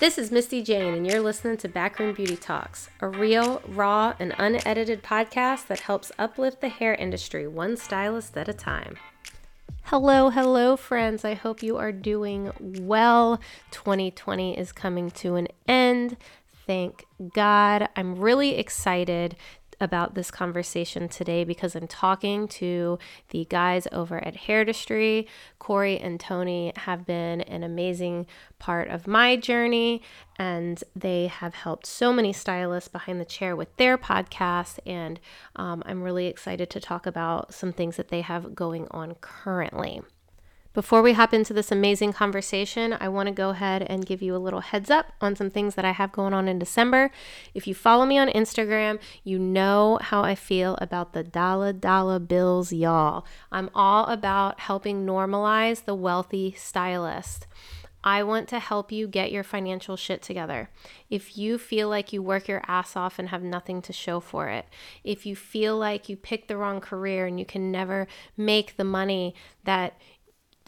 This is Misty Jayne, and you're listening to Backroom Beauty Talks, a real, raw, and unedited podcast that helps uplift the hair industry one stylist at a time. Hello, hello, friends. I hope you are doing well. 2020 is coming to an end. Thank God. I'm really excited about this conversation today because I'm talking to the guys over at Hairdustry. Corey and Tony have been an amazing part of my journey, and they have helped so many stylists behind the chair with their podcast. And um, I'm really excited to talk about some things that they have going on currently. Before we hop into this amazing conversation, I want to go ahead and give you a little heads up on some things that I have going on in December. If you follow me on Instagram, you know how I feel about the dollar dollar bills, y'all. I'm all about helping normalize the wealthy stylist. I want to help you get your financial shit together. If you feel like you work your ass off and have nothing to show for it, if you feel like you picked the wrong career and you can never make the money that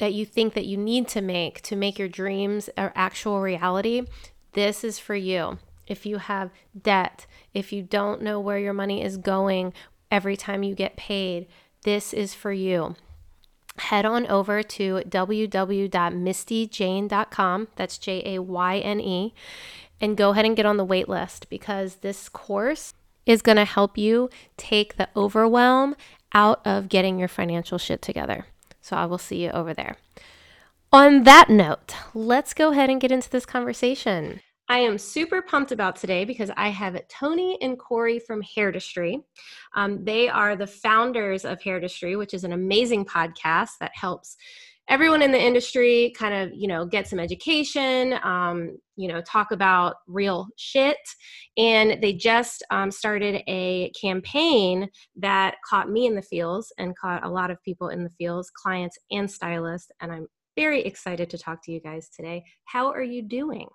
that you think that you need to make to make your dreams or actual reality, this is for you. If you have debt, if you don't know where your money is going every time you get paid, this is for you. Head on over to www.mistyjayne.com, that's J A Y N E, and go ahead and get on the wait list because this course is going to help you take the overwhelm out of getting your financial shit together. So I will see you over there. On that note, let's go ahead and get into this conversation. I am super pumped about today because I have Tony and Corey from Hairdustry. Um, they are the founders of Hairdustry, which is an amazing podcast that helps everyone in the industry kind of you know get some education um, you know talk about real shit and they just um, started a campaign that caught me in the fields and caught a lot of people in the fields clients and stylists and i'm very excited to talk to you guys today how are you doing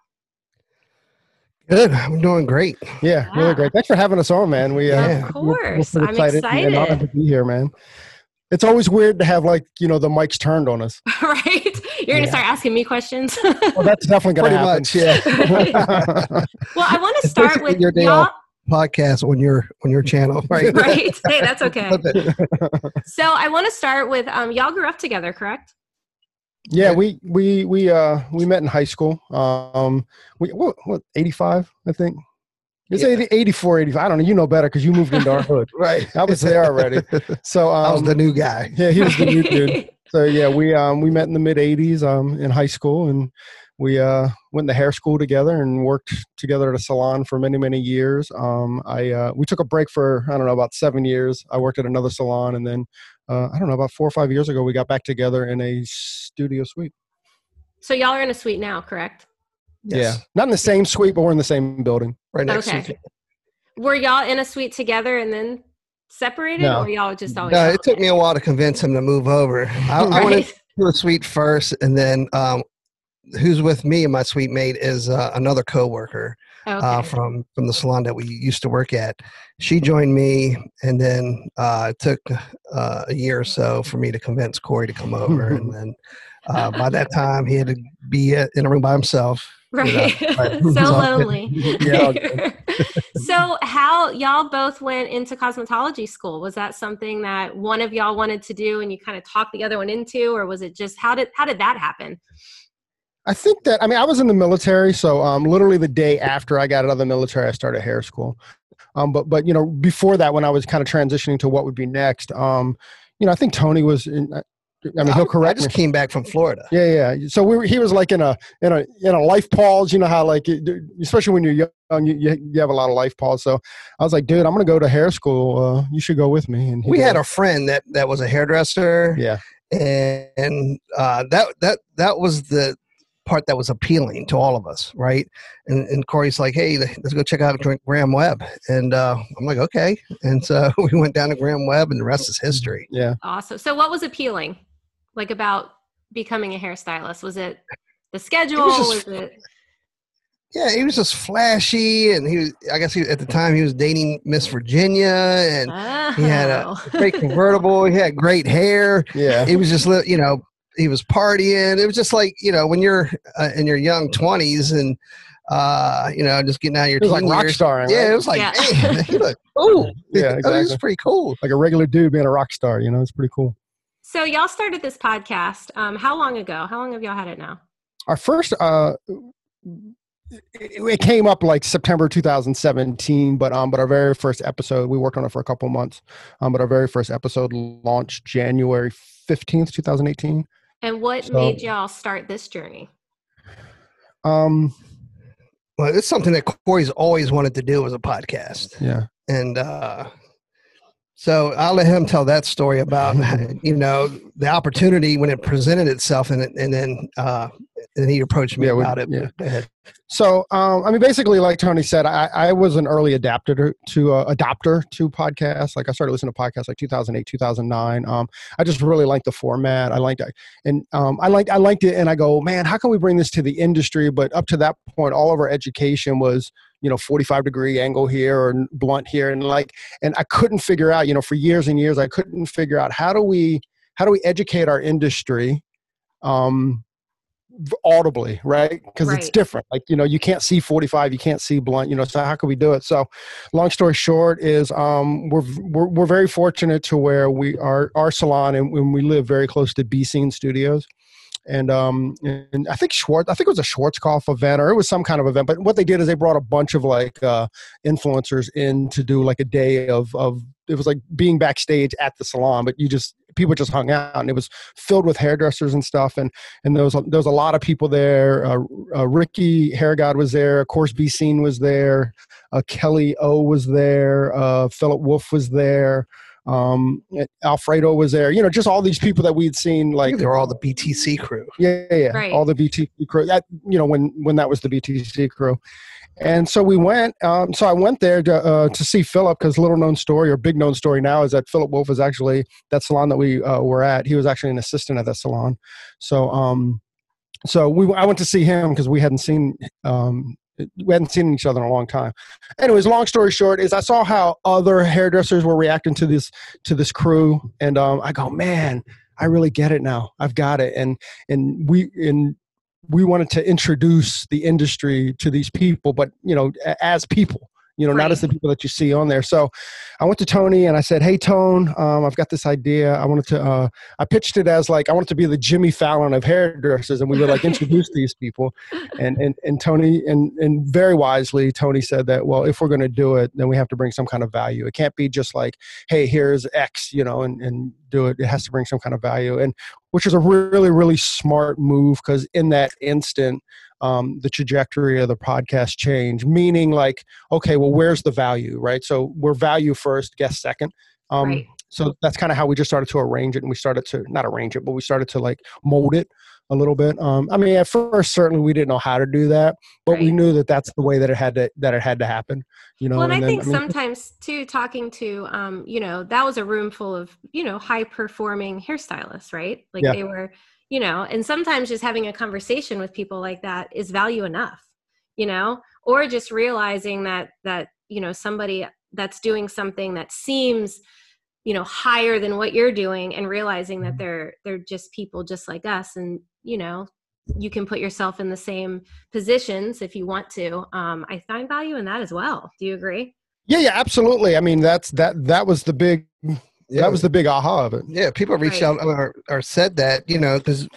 Good. I'm doing great. Yeah, yeah, really great. Thanks for having us on, man. We uh, of course. We're, we're I'm excited. And honored to be here, man it's always weird to have like you know the mics turned on us. Right? You're gonna start asking me questions? Well that's definitely gonna Pretty happen much, yeah. Well i want to start with your day y'all. off podcast on your on your channel. Right. Right hey that's okay. So i want to start with um y'all grew up together correct? Yeah, we we we uh we met in high school. Um, we what, what 85, I think. It's yeah. 80, 84, 85. I don't know. You know better because you moved into our hood. right. I was there already. So um, I was the new guy. Yeah, he was the new dude. So yeah, we um we met in the mid 80s um in high school and we uh went to hair school together and worked together at a salon for many many years. Um I uh we took a break for I don't know about 7 years. I worked at another salon and then uh I don't know about 4 or 5 years ago we got back together in a studio suite. So y'all are in a suite now, correct? Yes. Yeah, not in the same suite, but we're in the same building, right next okay. to Were y'all in a suite together and then separated, no. or y'all just always? No, it took me a while to convince him to move over. I, right? I went to a suite first, and then um, who's with me and my suite mate is uh, another coworker. Uh, okay. Uh, from from the salon that we used to work at. She joined me, and then uh, it took uh, a year or so for me to convince Corey to come over. and then uh, by that time, he had to be in a room by himself Right. so lonely. yeah. so how y'all both went into cosmetology school? Was that something that one of y'all wanted to do and you kind of talked the other one into or was it just how did how did that happen? I think that I mean I was in the military, so um, literally the day after I got out of the military, I started hair school. Um, but but you know before that, when I was kind of transitioning to what would be next, um, you know I think Tony was in, I mean, he'll correct. I just me. came back from Florida. Yeah, yeah. So we were, he was like in a in a in a life pause. You know how like especially when you're young, you, you have a lot of life pause. So I was like, dude, I'm gonna go to hair school. Uh, you should go with me. And we had a friend that that was a hairdresser. Yeah, and uh, that that that was the part that was appealing to all of us, right? And, and Corey's like, hey, let's go check out Graham Webb. And uh, I'm like, okay. And so we went down to Graham Webb, and the rest is history. Yeah. Awesome. So, what was appealing? Like about becoming a hairstylist? Was it the schedule? It was, just, was, it? Yeah, he was just flashy, and he was. I guess he, at the time he was dating Miss Virginia, and oh. he had a oh. great convertible. he had great hair. Yeah, he was just you know he was partying. It was just like you know when you're uh, in your young twenties and uh, you know, just getting out of your it was like rock star. Right? Yeah, it was like, yeah. hey, he looked cool. yeah, exactly. it was pretty cool. Like a regular dude being a rock star. You know, it's pretty cool. So y'all started this podcast. Um, how long ago? How long have y'all had it now? Our first, uh, it came up like September 2017, but um, but our very first episode, we worked on it for a couple months. Um, but our very first episode launched January 15th, 2018. And what so, made y'all start this journey? Um, well, it's something that Corey's always wanted to do as a podcast. Yeah, and uh, so I'll let him tell that story about you know the opportunity when it presented itself, and and then uh, and he approached me yeah, about it. Yeah. So um, I mean, basically, like Tony said, I, I was an early adapter to uh, adopter to podcasts. Like I started listening to podcasts like 2008, 2009. Um, I just really liked the format. I liked it, and um, I liked I liked it. And I go, man, how can we bring this to the industry? But up to that point, all of our education was you know 45 degree angle here or blunt here and like and i couldn't figure out you know for years and years i couldn't figure out how do we how do we educate our industry um audibly right? Because right. it's different. Like you know you can't see 45 you can't see blunt you know so how can we do it? So long story short is um we're we're, we're very fortunate to where we are our salon and when we live very close to b scene studios and um and I think Schwartz I think it was a Schwarzkopf event or it was some kind of event. But what they did is they brought a bunch of like uh, influencers in to do like a day of of it was like being backstage at the salon, but you just people just hung out and it was filled with hairdressers and stuff and and there was a, there was a lot of people there. Uh, uh, Ricky Hairgod was there, of course. B Scene was there. Uh, Kelly O was there. Uh, Philip Wolf was there um, Alfredo was there. You know, just all these people that we'd seen. Like they were all the BTC crew. Yeah, yeah, right. all the BTC crew. That you know when when that was the BTC crew. And so we went. Um, so I went there to, uh, to see Philip because little known story or big known story now is that Philip Wolf is actually that salon that we uh, were at. He was actually an assistant at that salon. So um, so we I went to see him because we hadn't seen um, we hadn't seen each other in a long time. Anyways, long story short is I saw how other hairdressers were reacting to this to this crew, and um, I go, man, I really get it now. I've got it, and and we and we wanted to introduce the industry to these people, but you know, as people, you know, right. not as the people that you see on there. So I went to Tony and I said, Hey, Tone, um, I've got this idea. I wanted to, uh, I pitched it as like, I wanted to be the Jimmy Fallon of hairdressers. And we would like introduce these people. And, and, and Tony, and, and very wisely, Tony said that, well, if we're going to do it, then we have to bring some kind of value. It can't be just like, Hey, here's X, you know, and, and do it. It has to bring some kind of value. And which is a really, really smart move because in that instant, um, the trajectory of the podcast change meaning like okay well where's the value right so we're value first guest second um, right. so that's kind of how we just started to arrange it and we started to not arrange it but we started to like mold it a little bit um, i mean at first certainly we didn't know how to do that but right. we knew that that's the way that it had to that it had to happen you know well and, and i then, think I mean, sometimes too talking to um, you know that was a room full of you know high performing hairstylists right like yeah. they were you know and sometimes just having a conversation with people like that is value enough you know or just realizing that that you know somebody that's doing something that seems you know higher than what you're doing and realizing that mm-hmm. they're they're just people just like us and you know you can put yourself in the same positions if you want to. Um, I find value in that as well. Do you agree? Yeah, yeah, absolutely. I mean, that's that that was the big yeah. that was the big aha of it. Yeah, people reached right. out or, or said that you know because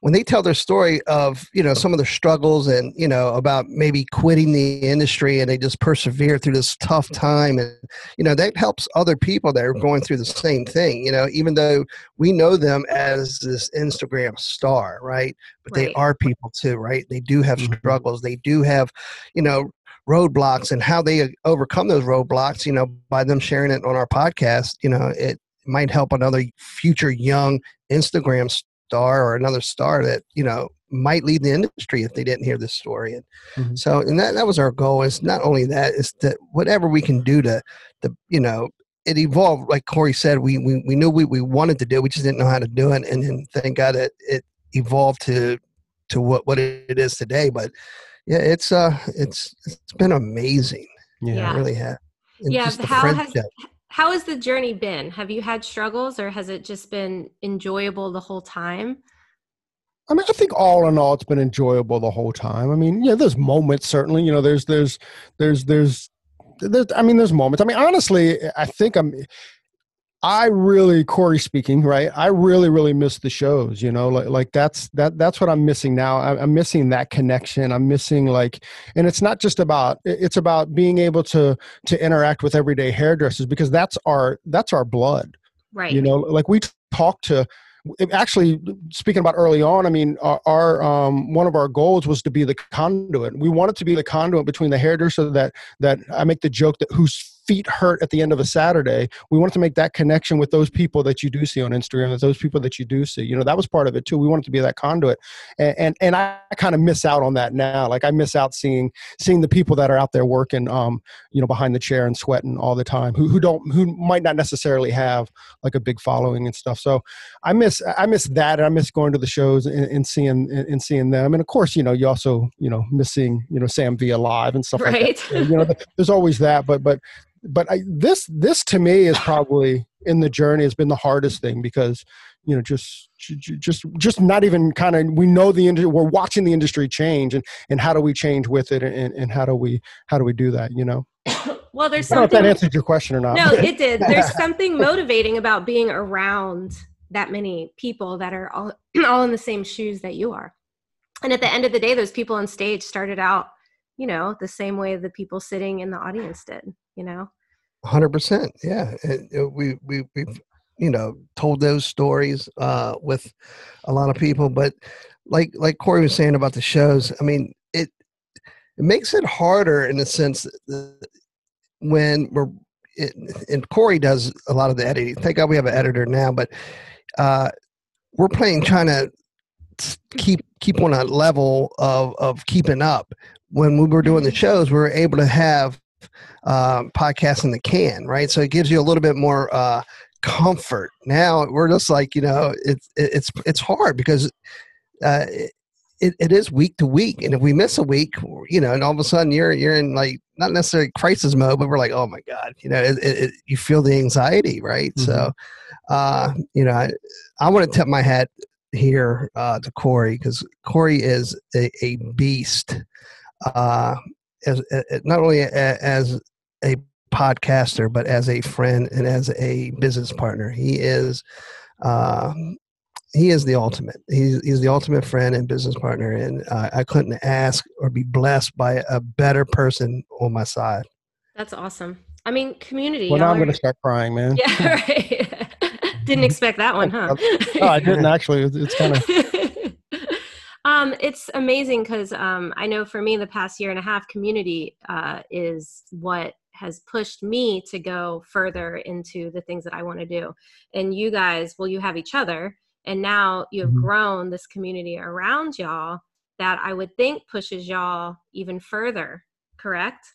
when they tell their story of you know some of their struggles and you know about maybe quitting the industry and they just persevere through this tough time and you know that helps other people that are going through the same thing you know even though we know them as this instagram star right but right. they are people too right they do have mm-hmm. struggles they do have you know roadblocks and how they overcome those roadblocks you know by them sharing it on our podcast you know it might help another future young instagram star or another star that you know might lead the industry if they didn't hear this story. And mm-hmm. so and that, that was our goal is not only that is that whatever we can do to the you know it evolved like corey said we we, we knew we, we wanted to do we just didn't know how to do it. And then thank god it, it evolved to to what what it is today. But yeah it's uh it's it's been amazing yeah, it really has and yeah how has how has the journey been? Have you had struggles or has it just been enjoyable the whole time? I mean, I think all in all, it's been enjoyable the whole time. I mean, yeah, there's moments certainly. You know, there's there's there's there's there's. I mean, there's moments. I mean, honestly, I think I'm. I really, Corey speaking, right? I really, really miss the shows. You know, like like that's that that's what I'm missing now. I'm missing that connection. I'm missing like, and it's not just about. It's about being able to to interact with everyday hairdressers because that's our that's our blood. Right. You know, like we talk to actually speaking about early on i mean our, our um, one of our goals was to be the conduit we wanted to be the conduit between the hairdresser that that i make the joke that who's feet hurt at the end of a Saturday. We wanted to make that connection with those people that you do see on Instagram, those people that you do see. You know, that was part of it too. We wanted to be that conduit, and and, and I kind of miss out on that now. Like I miss out seeing seeing the people that are out there working, um, you know, behind the chair and sweating all the time, who who don't who might not necessarily have like a big following and stuff. So I miss I miss that, and I miss going to the shows and, and seeing and, and, seeing them. And of course, you know, you also you know miss seeing you know Sam Villa live and stuff right. like that. you know, there's always that, but but but I, this this to me is probably in the journey has been the hardest thing because you know just just just not even kind of we know the industry we're watching the industry change and and how do we change with it and, and how do we how do we do that you know? Well there's I don't know if that answered your question or not no it did. There's something motivating about being around that many people that are all all in the same shoes that you are. And at the end of the day those people on stage started out you know the same way the people sitting in the audience did you know? 100% yeah it, it, we we we've you know told those stories uh with a lot of people but like like corey was saying about the shows i mean it it makes it harder in a sense that when we're it, and corey does a lot of the editing thank god we have an editor now but uh we're playing trying to keep keep on a level of of keeping up. When we were doing the shows we were able to have uh, podcasts in the can, right? So it gives you a little bit more uh, comfort. Now we're just like you know it's it's it's hard because uh, it, it is week to week, and if we miss a week, you know, and all of a sudden you're you're in like not necessarily crisis mode, but we're like, oh my god, you know, it, it, you feel the anxiety, right? Mm-hmm. So, uh, you know, I, I want to tip my hat here uh, to Corey because Corey is a, a beast. Uh, as, as not only as a podcaster, but as a friend and as a business partner. He is, uh, he is the ultimate. He's, he's the ultimate friend and business partner, and uh, I couldn't ask or be blessed by a better person on my side. That's awesome. I mean, community. Well, now I'm going to start crying, man. Yeah, right. didn't expect that one, huh? no, I didn't actually. It's kind of. Um, it's amazing because um, I know for me, the past year and a half, community uh, is what has pushed me to go further into the things that I want to do. And you guys, well, you have each other, and now you have mm-hmm. grown this community around y'all that I would think pushes y'all even further. Correct?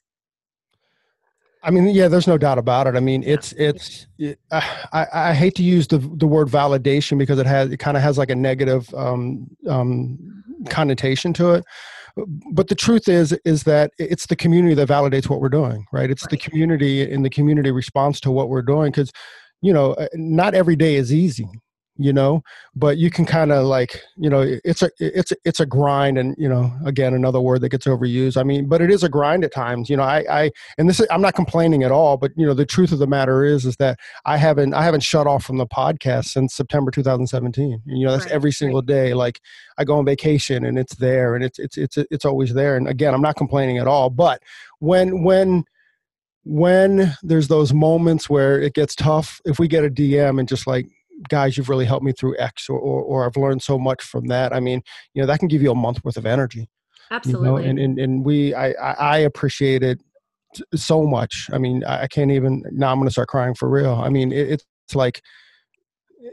I mean, yeah, there's no doubt about it. I mean, it's it's. It, I, I hate to use the the word validation because it has it kind of has like a negative um, um, connotation to it. But the truth is is that it's the community that validates what we're doing, right? It's right. the community and the community response to what we're doing because, you know, uh, not every day is easy you know but you can kind of like you know it's a it's a, it's a grind and you know again another word that gets overused. I mean but it is a grind at times you know i i and this is, i'm not complaining at all but you know the truth of the matter is is that i haven't i haven't shut off from the podcast since september 2017 and, you know that's right, every single day like i go on vacation and it's there and it's it's it's it's always there and again i'm not complaining at all but when when when there's those moments where it gets tough if we get a dm and just like guys, you've really helped me through X, or, or, or, I've learned so much from that. I mean, you know, that can give you a month worth of energy. Absolutely. You know? and, and, and we, I, I appreciate it so much. I mean, I can't even, now I'm going to start crying for real. I mean, it, it's like,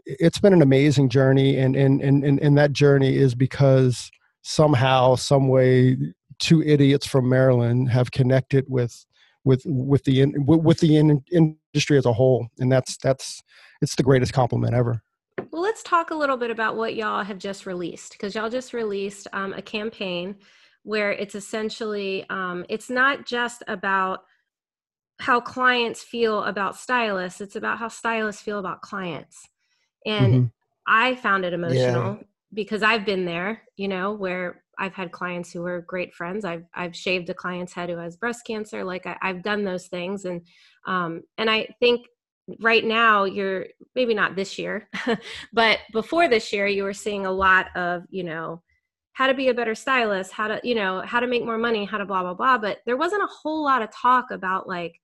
it's been an amazing journey. And, and, and, and, and that journey is because somehow, some way, two idiots from Maryland have connected with, with, with the, with the industry as a whole. And that's, that's, it's the greatest compliment ever. Well, let's talk a little bit about what y'all have just released because y'all just released um, a campaign where it's essentially um, it's not just about how clients feel about stylists it's about how stylists feel about clients and mm-hmm. i found it emotional yeah. because i've been there you know where i've had clients who were great friends. I've i've shaved a client's head who has breast cancer like I, have done those things and um and i think right now you're maybe not this year but before this year you were seeing a lot of you know how to be a better stylist how to you know how to make more money how to blah blah blah but there wasn't a whole lot of talk about like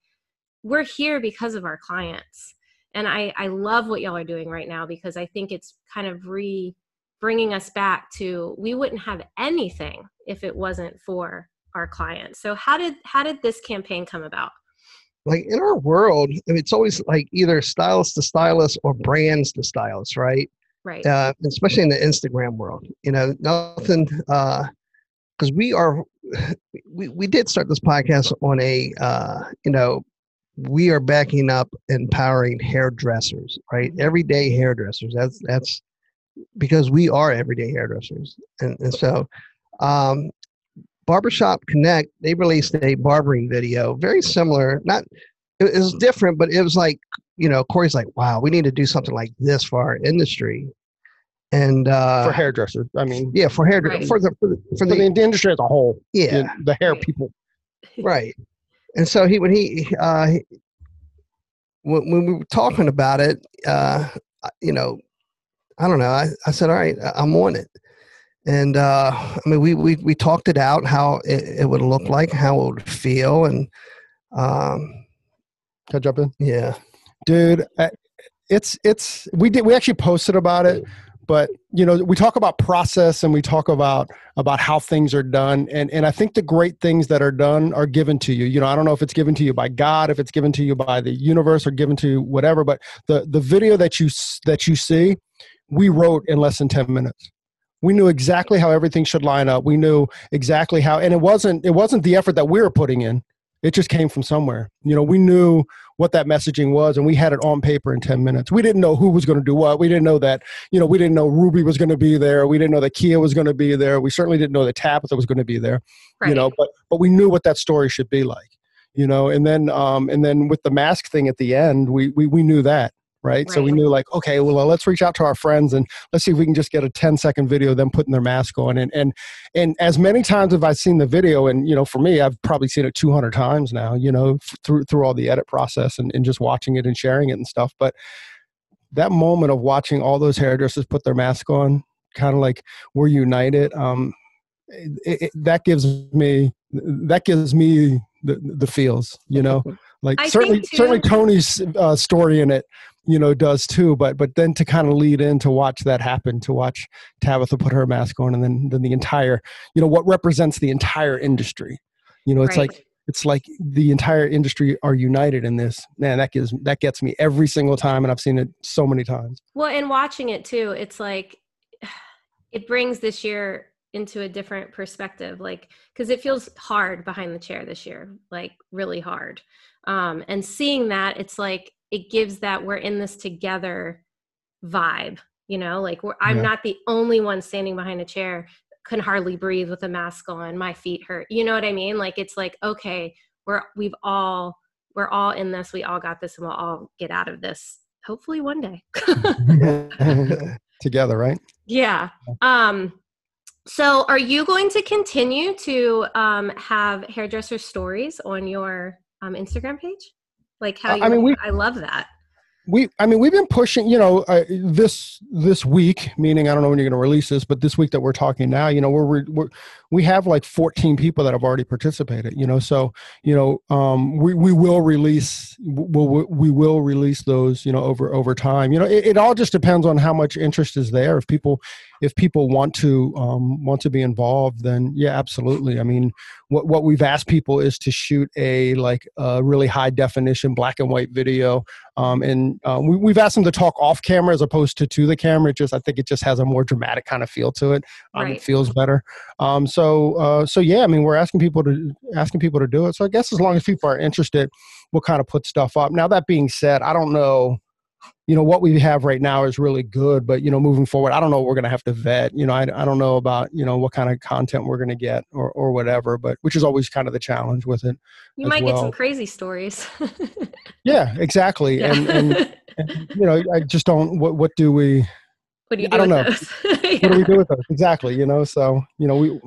we're here because of our clients. And i i love what y'all are doing right now because i think it's kind of re bringing us back to we wouldn't have anything if it wasn't for our clients so how did how did this campaign come about like in our world, I mean, it's always like either stylist to stylist or brands to stylist, right? Right. Uh, especially in the Instagram world, you know, nothing, uh because we are, we, we did start this podcast on a, uh, you know, we are backing up empowering hairdressers, right? Mm-hmm. Everyday hairdressers. That's, that's because we are everyday hairdressers. And, and so, um, Barbershop Connect, they released a barbering video, very similar. Not it was different, but it was like, you know, Corey's like, wow, we need to do something like this for our industry. And uh, for hairdressers, I mean, yeah, for hair right. for the for the, for the, the industry as a whole, yeah, the, the hair people, right. And so he when he uh, he, when, when we were talking about it, uh, you know, I don't know. I, I said, all right, I'm on it and uh, I mean, we, we we talked it out how it, it would look like, how it would feel, and um, can I jump in? Yeah, dude, it's it's we did we actually posted about it, but you know we talk about process and we talk about about how things are done, and and I think the great things that are done are given to you. You know, I don't know if it's given to you by God, if it's given to you by the universe, or given to you whatever, but the the video that you that you see, we wrote in less than ten minutes. We knew exactly how everything should line up. We knew exactly how and it wasn't it wasn't the effort that we were putting in. It just came from somewhere. You know we knew what that messaging was and we had it on paper in 10 minutes. We didn't know who was going to do what. We didn't know that you know we didn't know ruby was going to be there. We didn't know that kia was going to be there. We certainly didn't know that tabitha was going to be there right. you know but but we knew what that story should be like you know and then um and then with the mask thing at the end we we, we knew that right? right? So we knew like, okay, well, let's reach out to our friends and let's see if we can just get a 10 second video of them putting their mask on. And and and as many times as I've seen the video, and you know, for me, I've probably seen it 200 times now, you know, through through all the edit process and, and just watching it and sharing it and stuff. But that moment of watching all those hairdressers put their mask on, kind of like we're united. Um, it, it, that gives me that gives me the, the feels, you know. Like I certainly, certainly Tony's uh, story in it you know does too but but then to kind of lead in to watch that happen to watch tabitha put her mask on and then then the entire you know what represents the entire industry. You know it's right. like it's like the entire industry are united in this. Man that gives that gets me every single time and i've seen it so many times. Well and watching it too it's like it brings this year into a different perspective like because it feels hard behind the chair this year like really hard. Um and seeing that it's like it gives that we're in this together vibe you know like i'm yeah. not the only one standing behind a chair can hardly breathe with a mask on my feet hurt you know what i mean like it's like okay we're we've all we're all in this we all got this and we'll all get out of this hopefully one day. Together, right? Yeah. Um, so are you going to continue to um, have hairdresser stories on your um, Instagram page? Like how you, I mean, we, I love that. we i mean we've been pushing you know uh, this this week meaning i don't know when you're going to release this but this week that we're talking now you know we're, we're we have like 14 people that have already participated you know so you know um we, we will release we'll, we will release those you know over over time. You know it, it all just depends on how much interest is there. If people if people want to um, want to be involved, then yeah, absolutely. I mean, what what we've asked people is to shoot a like a really high definition black and white video, um, and um, we, we've asked them to talk off camera as opposed to to the camera. It just I think it just has a more dramatic kind of feel to it. Um, right. It feels better. Um, so uh, so yeah, I mean, we're asking people to asking people to do it. So I guess as long as people are interested, we'll kind of put stuff up. Now that being said, I don't know you know what we have right now is really good but you know moving forward i don't know what we're going to have to vet you know I, I don't know about you know what kind of content we're going to get or, or whatever but which is always kind of the challenge with it you might well. get some crazy stories yeah exactly yeah. And, and, and, you know i just don't what, what do we what do you do I don't know. yeah. What do we do with those? Exactly. You know, so you know, we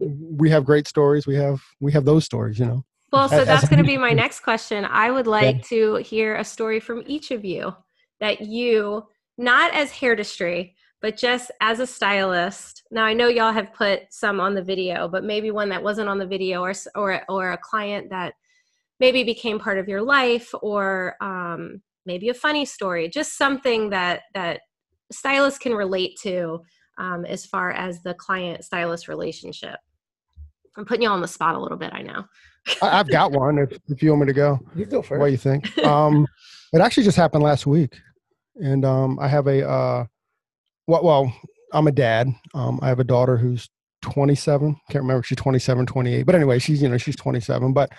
we have great stories. We have we have those stories. You know. Well, so that's going to be my next question. I would like yeah. to hear a story from each of you that you, not as hairdustry, but just as a stylist. Now I know y'all have put some on the video, but maybe one that wasn't on the video, or or or a client that maybe became part of your life, or um, maybe a funny story, just something that that stylists can relate to um, as far as the client stylist relationship. I'm putting you on the spot a little bit. I know. I've got one. If, if you want me to go, you go first. What do you think? Um, it actually just happened last week and um, I have a uh, well, well, I'm a dad. Um, I have a daughter who's 27. Can't remember she's 27, 28, but anyway, she's you know she's 27. But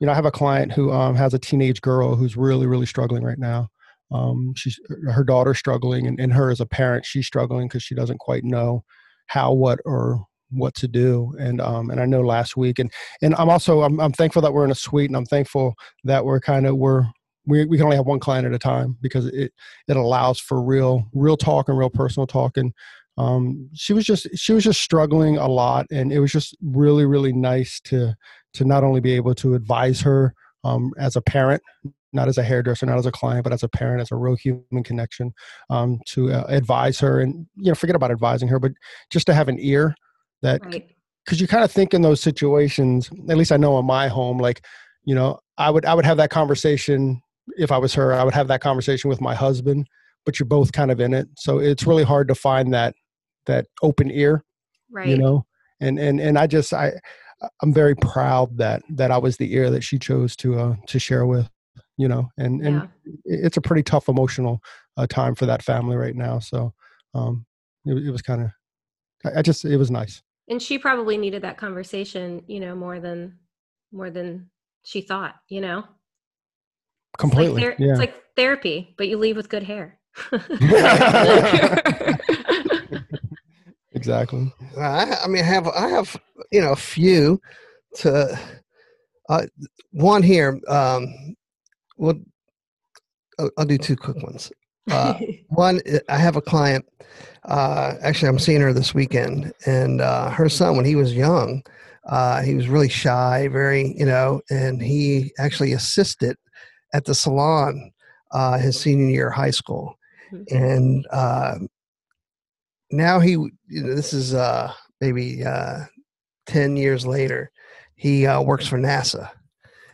you know, I have a client who um, has a teenage girl who's really really struggling right now. Um, she's her daughter's struggling, and, and her as a parent, she's struggling because she doesn't quite know how, what, or what to do and um and I know last week and and I'm also I'm, I'm thankful that we're in a suite and I'm thankful that we're kind of we're we, we can only have one client at a time because it it allows for real real talk and real personal talk and um, she was just she was just struggling a lot and it was just really really nice to to not only be able to advise her um, as a parent not as a hairdresser not as a client but as a parent as a real human connection um, to uh, advise her and you know forget about advising her but just to have an ear that because right. you kind of think in those situations at least i know in my home like you know i would i would have that conversation if I was her, I would have that conversation with my husband, but you're both kind of in it. So it's really hard to find that that open ear. Right. You know? And and and I just I I'm very proud that that I was the ear that she chose to uh to share with, you know. And and yeah. it's a pretty tough emotional uh, time for that family right now. So um it, it was kind of I, I just it was nice. And she probably needed that conversation, you know, more than more than she thought, you know completely. It's like, ther- yeah. it's like therapy, but you leave with good hair. exactly. I, I, mean, I have I have you know a few to uh, one here. Um, well, I'll, I'll do two quick ones. Uh, one, I have a client. Uh, actually, I'm seeing her this weekend, and uh, her son, when he was young, uh, he was really shy, very you know, and he actually assisted at the salon uh, his senior year of high school, mm-hmm. and uh, now he you know, this is uh, maybe uh, ten years later. He uh, works for NASA,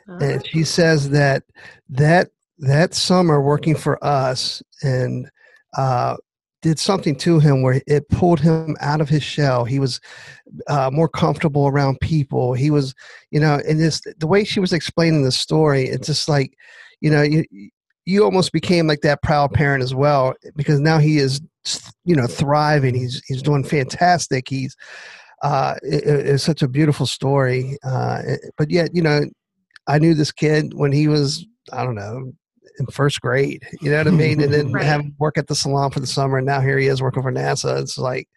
and she oh. says that that that summer working for us and uh, did something to him where it pulled him out of his shell. He was uh, more comfortable around people. He was, you know, and this the way she was explaining the story, it's just like you know, you, you almost became like that proud parent as well because now he is, you know, thriving. He's he's doing fantastic. He's uh, it, it's such a beautiful story. Uh, but yet, you know, I knew this kid when he was I don't know in first grade. You know what I mean? And then right. have work at the salon for the summer, and now here he is working for NASA. It's like,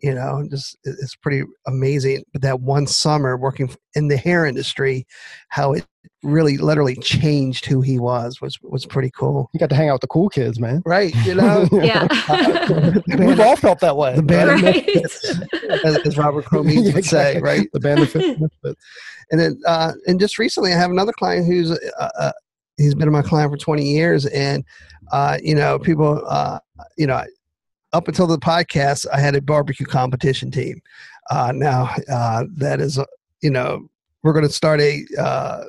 you know, just it's pretty amazing. But that one summer working in the hair industry, how it really literally changed who he was was was pretty cool. You got to hang out with the cool kids, man. Right, you know. yeah. Uh, We've all felt that way. The band right. of misfits, as, as Robert Cromeans Yeah, would say, exactly. right? The band of misfits. And then, uh, and just recently, I have another client who's uh, uh, he's been my client for 20 years, and uh, you know, people, uh, you know, up until the podcast, I had a barbecue competition team. Uh, now uh, that is, uh, you know, we're going to start a uh, s-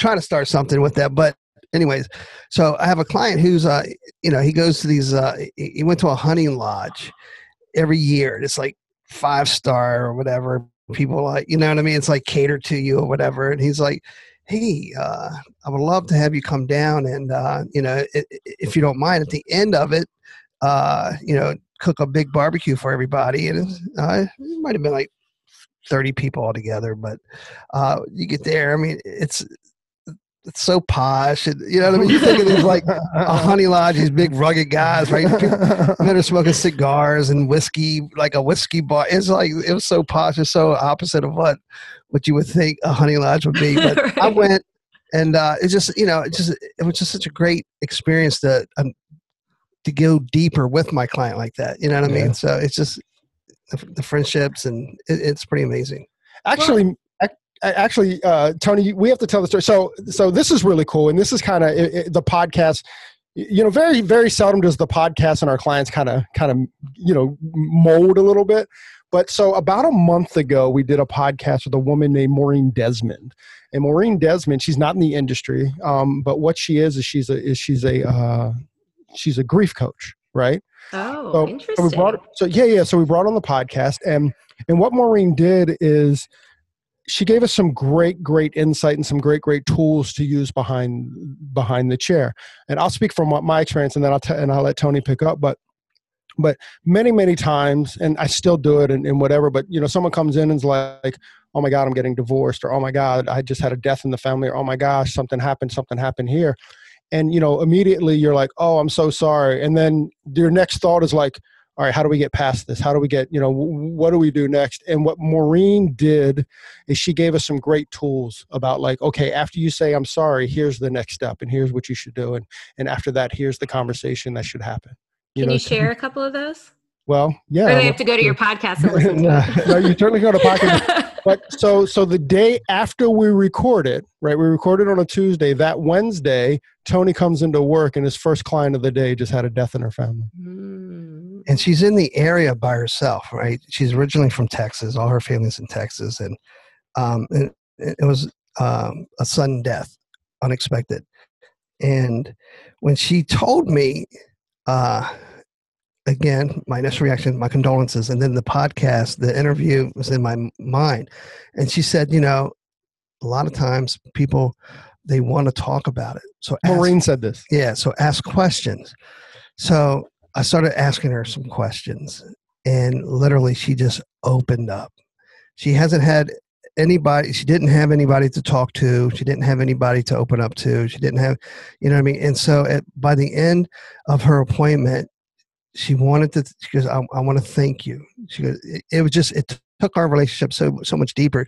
try to start something with that, but. Anyways, so I have a client who's, uh, you know, he goes to these. Uh, he went to a hunting lodge every year. It's like five star or whatever. People like, you know what I mean? It's like cater to you or whatever. And he's like, hey, uh, I would love to have you come down and, uh, you know, i- i- if you don't mind, at the end of it, uh, you know, cook a big barbecue for everybody. And it's, uh, it might have been like 30 people altogether, but uh, you get there. I mean, it's, it's so posh. And, you know what I mean? You think of these like a honey lodge, these big rugged guys, right? People, men are smoking cigars and whiskey, like a whiskey bar. It's like it was so posh. It's so opposite of what what you would think a honey lodge would be. But I went, and uh, it just you know it just it was just such a great experience to um, to go deeper with my client like that. You know what I mean? Yeah. So it's just the, the friendships, and it, it's pretty amazing. actually ac- actually uh, tony we have to tell the story. So so this is really cool and this is kind of the podcast you know very very seldom does the podcast and our clients kind of kind of you know mold a little bit. But so about a month ago we did a podcast with a woman named maureen desmond. And maureen desmond she's not in the industry um, but what she is is she's a is she's a uh, she's a grief coach right? Oh, so, interesting. so we brought so yeah yeah so we brought on the podcast and and what maureen did is she gave us some great great insight and some great great tools to use behind behind the chair. And i'll speak from what my experience and then i'll t- and i'll let tony pick up but but many many times and i still do it and, and whatever but you know someone comes in and is like oh my god i'm getting divorced or oh my god i just had a death in the family or oh my gosh something happened something happened here. And you know immediately you're like oh i'm so sorry. And then your next thought is like all right how do we get past this? How do we get you know what do we do next? And what maureen did is she gave us some great tools about like okay after you say i'm sorry here's the next step and here's what you should do and and after that here's the conversation that should happen Can know, you share a couple of those? well yeah. Or they have to go to your podcast and listen no, no, you certainly go to podcast but so so the day after we record it right we recorded on a tuesday that wednesday tony comes into work and his first client of the day just had a death in her family. Mm. And she's in the area by herself, right? She's originally from Texas. All her family's in Texas, and um, it, it was um, a sudden death, unexpected. And when she told me, uh, again, my initial reaction, my condolences, and then the podcast, the interview was in my mind, and she said, you know, a lot of times people they want to talk about it. So ask- maureen said this yeah, so ask questions. So I started asking her some questions, and literally she just opened up. She hasn't had anybody, she didn't have anybody to talk to, she didn't have anybody to open up to, she didn't have, you know what I mean? And so at, by the end of her appointment, she wanted to, she goes, I, I want to thank you. She goes, it, it was just, it took our relationship so so much deeper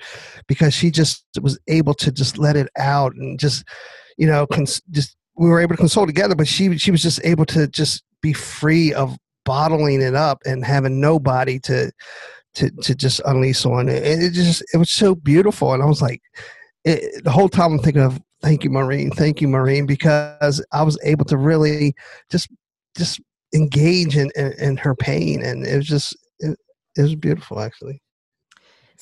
because she just was able to just let it out and just you know cons- just we were able to console together but she she was just able to just be free of bottling it up and having nobody to to to just unleash on it. It just it was so beautiful. And i was like it, the whole time i'm thinking of thank you maureen. Thank you maureen because i was able to really just just engage in in, in her pain. And it was just it, it was beautiful actually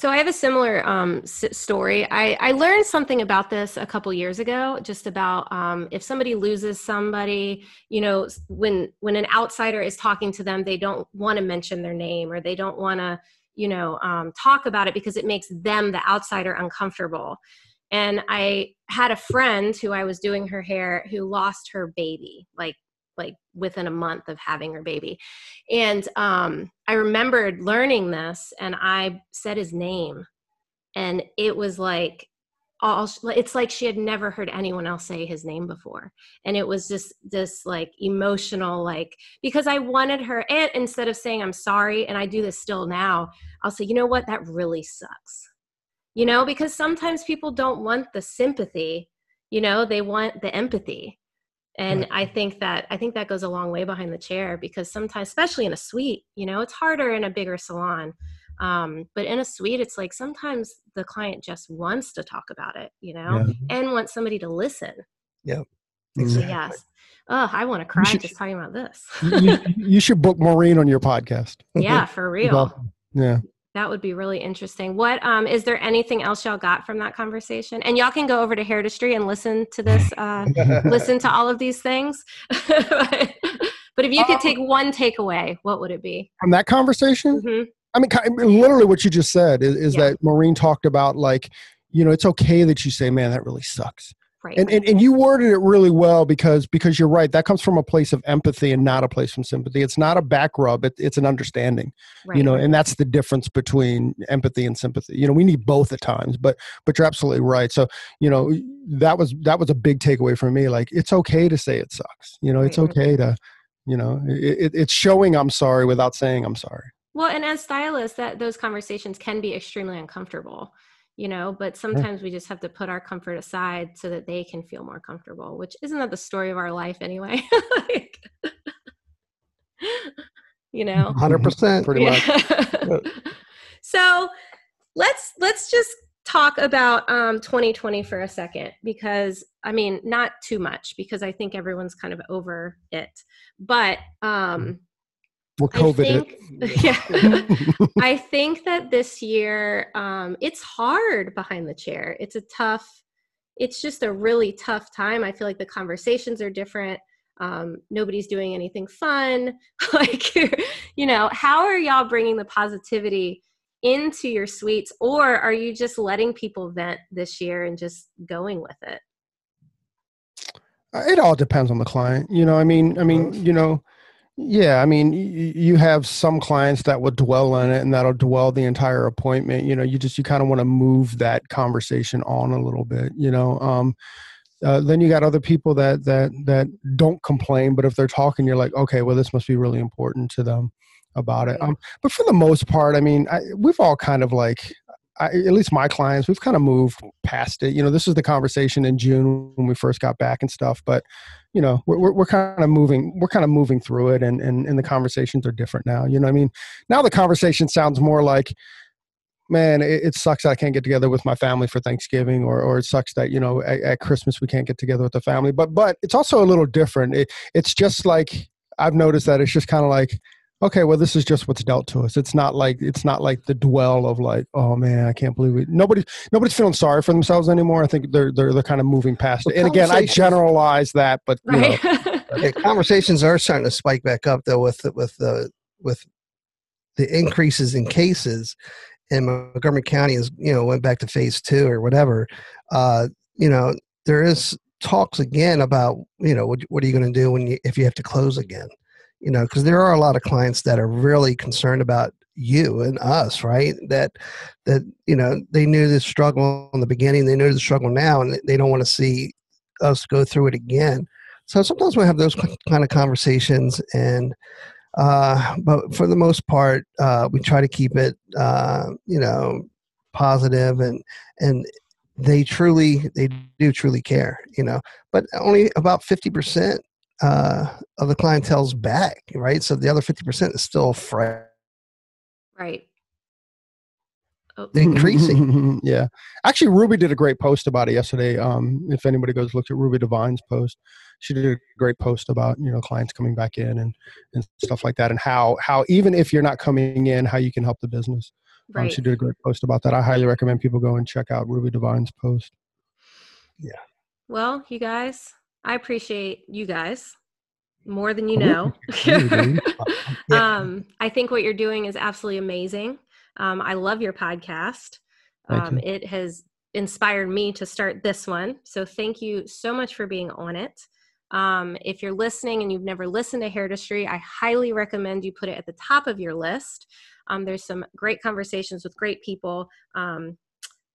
So I have a similar um, story. I, I learned something about this a couple years ago, just about um, if somebody loses somebody, you know, when when an outsider is talking to them, they don't want to mention their name or they don't want to, you know, um, talk about it because it makes them, the outsider, uncomfortable. And I had a friend who I was doing her hair who lost her baby, like like within a month of having her baby. And um, I remembered learning this, and I said his name, and it was like all it's like she had never heard anyone else say his name before and it was just this like emotional like because i wanted her and instead of saying i'm sorry and i do this still now i'll say you know what that really sucks you know, because sometimes people don't want the sympathy, you know, they want the empathy. And right. I think that I think that goes a long way behind the chair because sometimes, especially in a suite, you know, it's harder in a bigger salon. Um, but in a suite, it's like sometimes the client just wants to talk about it, you know, yeah. and wants somebody to listen. Yep. Exactly. Yes. Oh, I want to cry should, just talking about this. you, you, should book Maureen on your podcast. Yeah, for real. Yeah. That would be really interesting. What um is there anything else y'all got from that conversation? And y'all can go over to Hairdustry and listen to this, uh, listen to all of these things. but, if you could um, take one takeaway, what would it be from that conversation? Mm-hmm. I mean, literally, what you just said is, is yeah. that Maureen talked about like, you know, it's okay that you say, "Man, that really sucks." Right. And, and and you worded it really well because because you're right. That comes from a place of empathy and not a place from sympathy. It's not a back rub. It, it's an understanding. Right. You know, and that's the difference between empathy and sympathy. You know, we need both at times, but but you're absolutely right. So you know that was that was a big takeaway for me. Like it's okay to say it sucks. You know, it's okay to you know it, it's showing I'm sorry without saying I'm sorry. Well, and as stylists, that those conversations can be extremely uncomfortable you know but sometimes we just have to put our comfort aside so that they can feel more comfortable which isn't that the story of our life anyway? Like, you know? 100% pretty much. So let's let's just talk about um, 2020 for a second because i mean not too much because i think everyone's kind of over it but um we're COVID. I think, yeah, I think that this year um, it's hard behind the chair. It's a tough. It's just a really tough time. I feel like the conversations are different. Um, nobody's doing anything fun. like, you know, how are y'all bringing the positivity into your suites, or are you just letting people vent this year and just going with it? It all depends on the client. You know, I mean, I mean, you know yeah, I mean, you have some clients that will dwell on it and that'll dwell the entire appointment. You know, you just you kind of want to move that conversation on a little bit. You know, um, uh, then you got other people that that that don't complain, but if they're talking, you're like, okay, well, this must be really important to them about it. Um, but for the most part, I mean, I, we've all kind of like I, at least my clients, we've kind of moved past it. You know, this is the conversation in June when we first got back and stuff, but you know, we're, we're, kind of moving, we're kind of moving through it and, and, and the conversations are different now. You know I mean? Now the conversation sounds more like, man, it, it, sucks I can't get together with my family for Thanksgiving, or or it sucks that you know at, at Christmas we can't get together with the family. But but it's also a little different. It, it's just like I've noticed that it's just kind of like okay well this is just what's dealt to us. It's not like it's not like the dwell of like oh man i can't believe it nobody nobody's feeling sorry for themselves anymore. I think they're they're, they're kind of moving past well, it. And again i generalize that but right. you know, yeah, conversations are starting to spike back up though with with the with the increases in cases and montgomery county is you know went back to phase two or whatever. Uh you know there is talks again about you know what, what are you going to do when you if you have to close again you know because there are a lot of clients that are really concerned about you and us right? That that you know they knew the struggle in the beginning they know the struggle now and they don't want to see us go through it again. So sometimes we have those kind of conversations and uh, but for the most part uh, we try to keep it uh, you know positive and and they truly they do truly care you know? But only about 50% uh, of the clientele's back, right? So the other 50% is still fresh. Right. Oh. Increasing. yeah. Actually, Ruby did a great post about it yesterday. Um, if anybody goes look at Ruby Divine's post, she did a great post about, you know, clients coming back in and, and stuff like that and how, how even if you're not coming in, how you can help the business. Um, right. Um, she did a great post about that. I highly recommend people go and check out Ruby Divine's post. Yeah. Well, you guys, I appreciate you guys more than you know. um, I think what you're doing is absolutely amazing. Um, I love your podcast. Um, you. It has inspired me to start this one. So thank you so much for being on it. Um, if you're listening and you've never listened to Hairdustry, I highly recommend you put it at the top of your list. Um, there's some great conversations with great people. Um,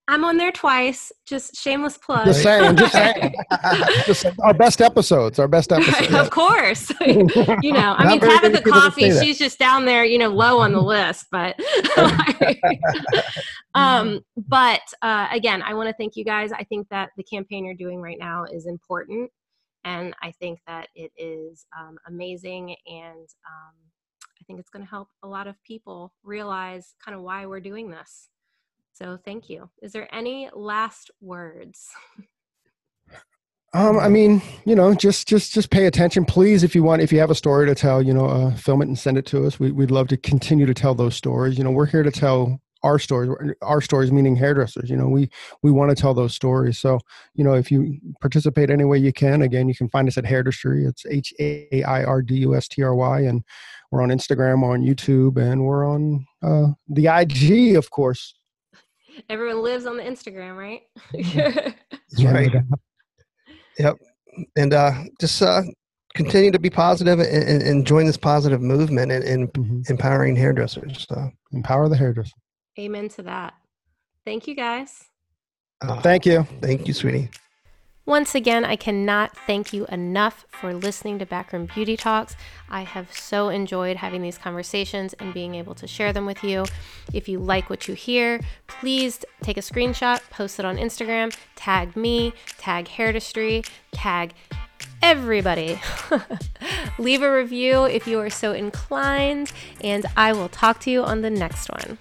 I'm on there twice. Just shameless plug. Just saying. Just saying. just our best episodes. Our best episodes. of course. you know, I mean, Tabatha Coffey. She's just down there. You know, low on the list, but. um, but uh, again, I want to thank you guys. I think that the campaign you're doing right now is important, and I think that it is um, amazing, and um, I think it's going to help a lot of people realize kind of why we're doing this. So thank you. Is there any last words? Um, I mean, you know, just just just pay attention, please. If you want, if you have a story to tell, you know, uh, film it and send it to us. We, would love to continue to tell those stories. You know, we're here to tell our stories. Our stories, meaning hairdressers. You know, we we want to tell those stories. So, you know, if you participate any way you can, again, you can find us at Hairdustry. It's H A I R D U S T R Y, and we're on Instagram, on YouTube, and we're on uh, the IG, of course. Everyone lives on the Instagram, right? That's right. Yep. And uh, just uh, continue to be positive and, and, and join this positive movement and, and mm-hmm. empowering hairdressers. So. Empower the hairdresser. Amen to that. Thank you, guys. Uh, thank you. Thank you, sweetie. Once again, I cannot thank you enough for listening to Backroom Beauty Talks. I have so enjoyed having these conversations and being able to share them with you. If you like what you hear, please take a screenshot, post it on Instagram, tag me, tag Hairdustry, tag everybody. Leave a review if you are so inclined, and I will talk to you on the next one.